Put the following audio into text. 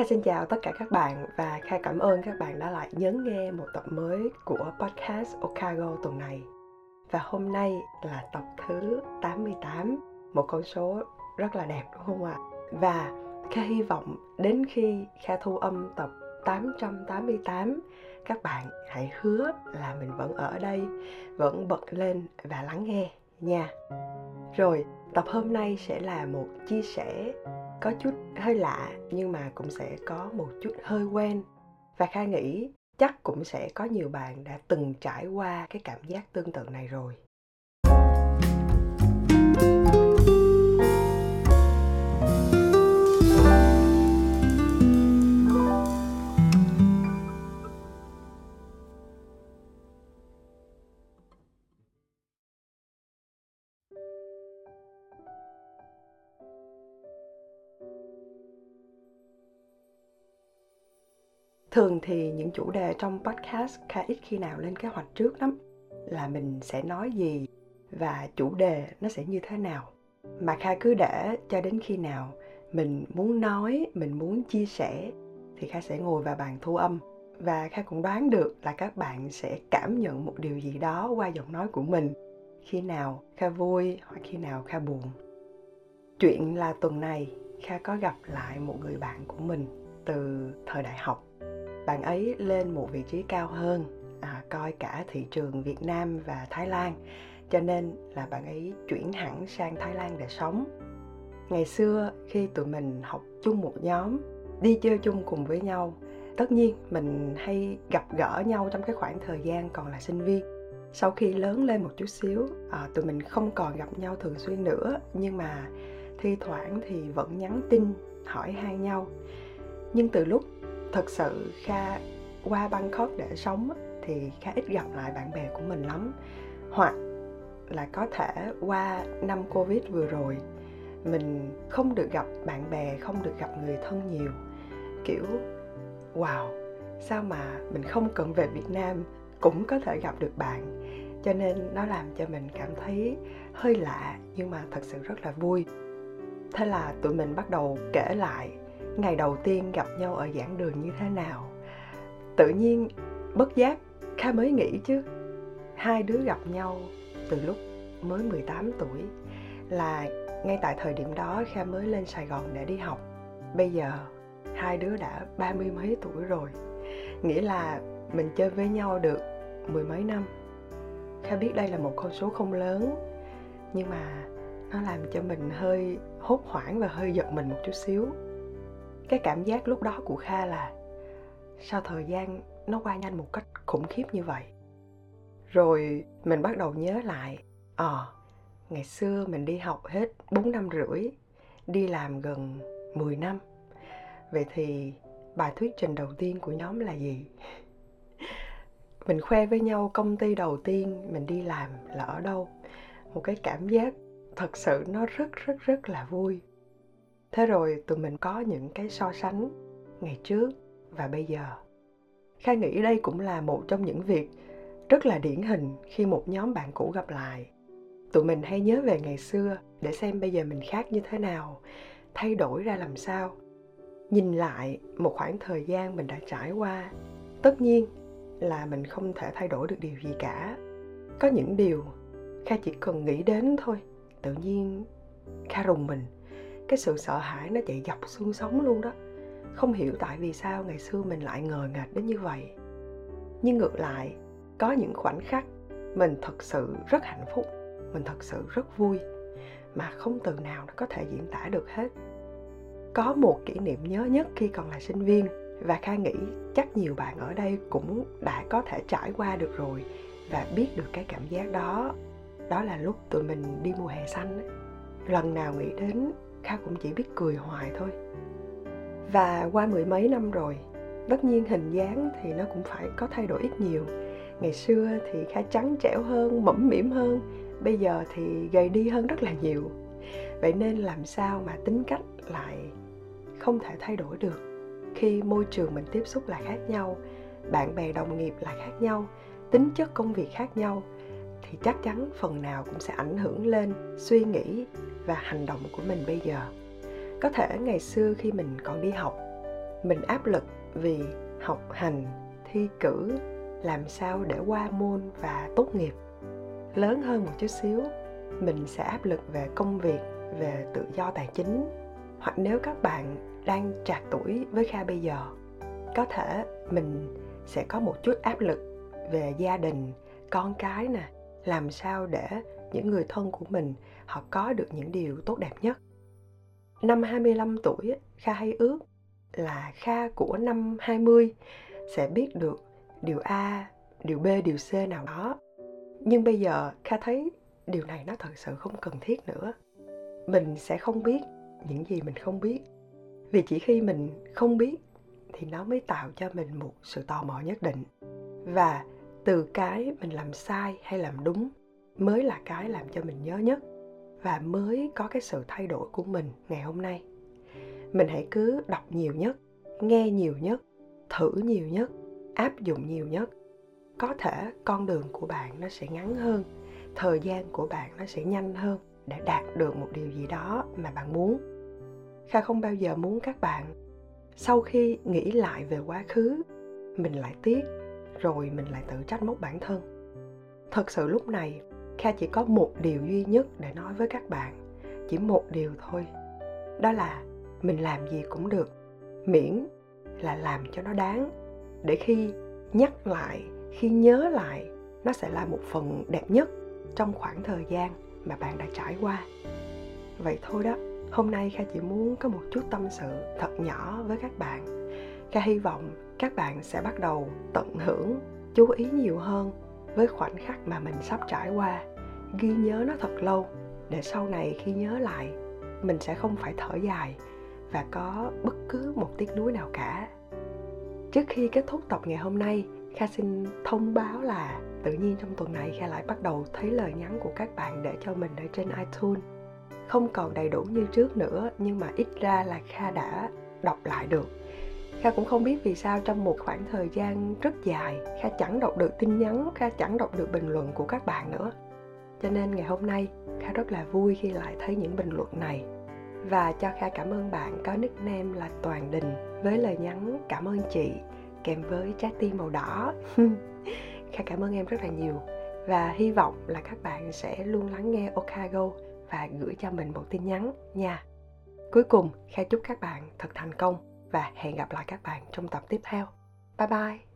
Kha xin chào tất cả các bạn và Kha cảm ơn các bạn đã lại nhấn nghe một tập mới của podcast Okago tuần này. Và hôm nay là tập thứ 88, một con số rất là đẹp đúng không ạ? Và Kha hy vọng đến khi Kha thu âm tập 888 các bạn hãy hứa là mình vẫn ở đây, vẫn bật lên và lắng nghe nha. Rồi, tập hôm nay sẽ là một chia sẻ có chút hơi lạ, nhưng mà cũng sẽ có một chút hơi quen. Và kha nghĩ chắc cũng sẽ có nhiều bạn đã từng trải qua cái cảm giác tương tự này rồi. Thường thì những chủ đề trong podcast kha ít khi nào lên kế hoạch trước lắm. Là mình sẽ nói gì và chủ đề nó sẽ như thế nào. Mà kha cứ để cho đến khi nào mình muốn nói, mình muốn chia sẻ thì kha sẽ ngồi vào bàn thu âm. Và kha cũng đoán được là các bạn sẽ cảm nhận một điều gì đó qua giọng nói của mình. Khi nào kha vui hoặc khi nào kha buồn. Chuyện là tuần này kha có gặp lại một người bạn của mình từ thời đại học bạn ấy lên một vị trí cao hơn à, coi cả thị trường Việt Nam và Thái Lan. Cho nên là bạn ấy chuyển hẳn sang Thái Lan để sống. Ngày xưa khi tụi mình học chung một nhóm đi chơi chung cùng với nhau tất nhiên mình hay gặp gỡ nhau trong cái khoảng thời gian còn là sinh viên. Sau khi lớn lên một chút xíu à, tụi mình không còn gặp nhau thường xuyên nữa nhưng mà thi thoảng thì vẫn nhắn tin hỏi han nhau. Nhưng từ lúc thật sự kha qua bangkok để sống thì khá ít gặp lại bạn bè của mình lắm. Hoặc là có thể qua năm covid vừa rồi, mình không được gặp bạn bè, không được gặp người thân nhiều. Kiểu, wow, sao mà mình không cần về việt nam cũng có thể gặp được bạn? Cho nên nó làm cho mình cảm thấy hơi lạ, nhưng mà thật sự rất là vui. Thế là tụi mình bắt đầu kể lại ngày đầu tiên gặp nhau ở giảng đường như thế nào? Tự nhiên, bất giác, kha mới nghĩ chứ. Hai đứa gặp nhau từ lúc mới 18 tuổi, là ngay tại thời điểm đó kha mới lên sài gòn để đi học. Bây giờ, hai đứa đã ba mươi mấy tuổi rồi. Nghĩa là mình chơi với nhau được mười mấy năm. Kha biết đây là một con số không lớn, nhưng mà nó làm cho mình hơi hốt hoảng và hơi giật mình một chút xíu cái cảm giác lúc đó của kha là sao thời gian nó qua nhanh một cách khủng khiếp như vậy? Rồi mình bắt đầu nhớ lại ờ à, ngày xưa mình đi học hết 4 năm rưỡi đi làm gần 10 năm. Vậy thì bài thuyết trình đầu tiên của nhóm là gì? Mình khoe với nhau công ty đầu tiên mình đi làm là ở đâu. Một cái cảm giác thật sự nó rất rất rất là vui thế rồi tụi mình có những cái so sánh ngày trước và bây giờ. Khai nghĩ đây cũng là một trong những việc rất là điển hình khi một nhóm bạn cũ gặp lại. Tụi mình hay nhớ về ngày xưa để xem bây giờ mình khác như thế nào, thay đổi ra làm sao. Nhìn lại một khoảng thời gian mình đã trải qua, tất nhiên là mình không thể thay đổi được điều gì cả. Có những điều kha chỉ cần nghĩ đến thôi, tự nhiên kha rùng mình cái sự sợ hãi nó chạy dọc xương sống luôn đó. Không hiểu tại vì sao ngày xưa mình lại ngờ ngạch đến như vậy. Nhưng ngược lại, có những khoảnh khắc mình thật sự rất hạnh phúc, mình thật sự rất vui, mà không từ nào nó có thể diễn tả được hết. Có một kỷ niệm nhớ nhất khi còn là sinh viên, và kha nghĩ chắc nhiều bạn ở đây cũng đã có thể trải qua được rồi và biết được cái cảm giác đó. Đó là lúc tụi mình đi mùa hè xanh lần nào nghĩ đến kha cũng chỉ biết cười hoài thôi. Và qua mười mấy năm rồi, tất nhiên hình dáng thì nó cũng phải có thay đổi ít nhiều. Ngày xưa thì kha trắng trẻo hơn, mẫm mỉm hơn, bây giờ thì gầy đi hơn rất là nhiều. Vậy nên làm sao mà tính cách lại không thể thay đổi được? Khi môi trường mình tiếp xúc là khác nhau, bạn bè, đồng nghiệp là khác nhau, tính chất công việc khác nhau thì chắc chắn phần nào cũng sẽ ảnh hưởng lên suy nghĩ và hành động của mình bây giờ. Có thể ngày xưa khi mình còn đi học, mình áp lực vì học hành, thi cử, làm sao để qua môn và tốt nghiệp. Lớn hơn một chút xíu, mình sẽ áp lực về công việc, về tự do tài chính, hoặc nếu các bạn đang trạc tuổi với kha bây giờ, có thể mình sẽ có một chút áp lực về gia đình, con cái nè làm sao để những người thân của mình họ có được những điều tốt đẹp nhất năm 25 tuổi Kha hay ước là Kha của năm 20 sẽ biết được điều A, điều B, điều C nào đó. Nhưng bây giờ Kha thấy điều này nó thật sự không cần thiết nữa. Mình sẽ không biết những gì mình không biết. Vì chỉ khi mình không biết thì nó mới tạo cho mình một sự tò mò nhất định. Và từ cái mình làm sai hay làm đúng mới là cái làm cho mình nhớ nhất và mới có cái sự thay đổi của mình ngày hôm nay. Mình hãy cứ đọc nhiều nhất, nghe nhiều nhất, thử nhiều nhất, áp dụng nhiều nhất. Có thể con đường của bạn nó sẽ ngắn hơn, thời gian của bạn nó sẽ nhanh hơn để đạt được một điều gì đó mà bạn muốn. Kha không bao giờ muốn các bạn, sau khi nghĩ lại về quá khứ, mình lại tiếc rồi mình lại tự trách móc bản thân. Thật sự lúc này, kha chỉ có một điều duy nhất để nói với các bạn, chỉ một điều thôi. Đó là mình làm gì cũng được, miễn là làm cho nó đáng, để khi nhắc lại, khi nhớ lại, nó sẽ là một phần đẹp nhất trong khoảng thời gian mà bạn đã trải qua. Vậy thôi đó, hôm nay kha chỉ muốn có một chút tâm sự thật nhỏ với các bạn. Kha hy vọng các bạn sẽ bắt đầu tận hưởng chú ý nhiều hơn với khoảnh khắc mà mình sắp trải qua. Ghi nhớ nó thật lâu, để sau này khi nhớ lại, mình sẽ không phải thở dài và có bất cứ một tiếc nuối nào cả. Trước khi kết thúc tập ngày hôm nay, kha xin thông báo là tự nhiên trong tuần này kha lại bắt đầu thấy lời nhắn của các bạn để cho mình ở trên itunes. Không còn đầy đủ như trước nữa, nhưng mà ít ra là kha đã đọc lại được kha cũng không biết vì sao trong một khoảng thời gian rất dài kha chẳng đọc được tin nhắn kha chẳng đọc được bình luận của các bạn nữa. Cho nên ngày hôm nay kha rất là vui khi lại thấy những bình luận này. Và cho kha cảm ơn bạn có nickname là toàn đình với lời nhắn cảm ơn chị kèm với trái tim màu đỏ. Kha cảm ơn em rất là nhiều và hy vọng là các bạn sẽ luôn lắng nghe Okago và gửi cho mình một tin nhắn nha. Cuối cùng, Kha chúc các bạn thật thành công và hẹn gặp lại các bạn trong tập tiếp theo. Bye bye!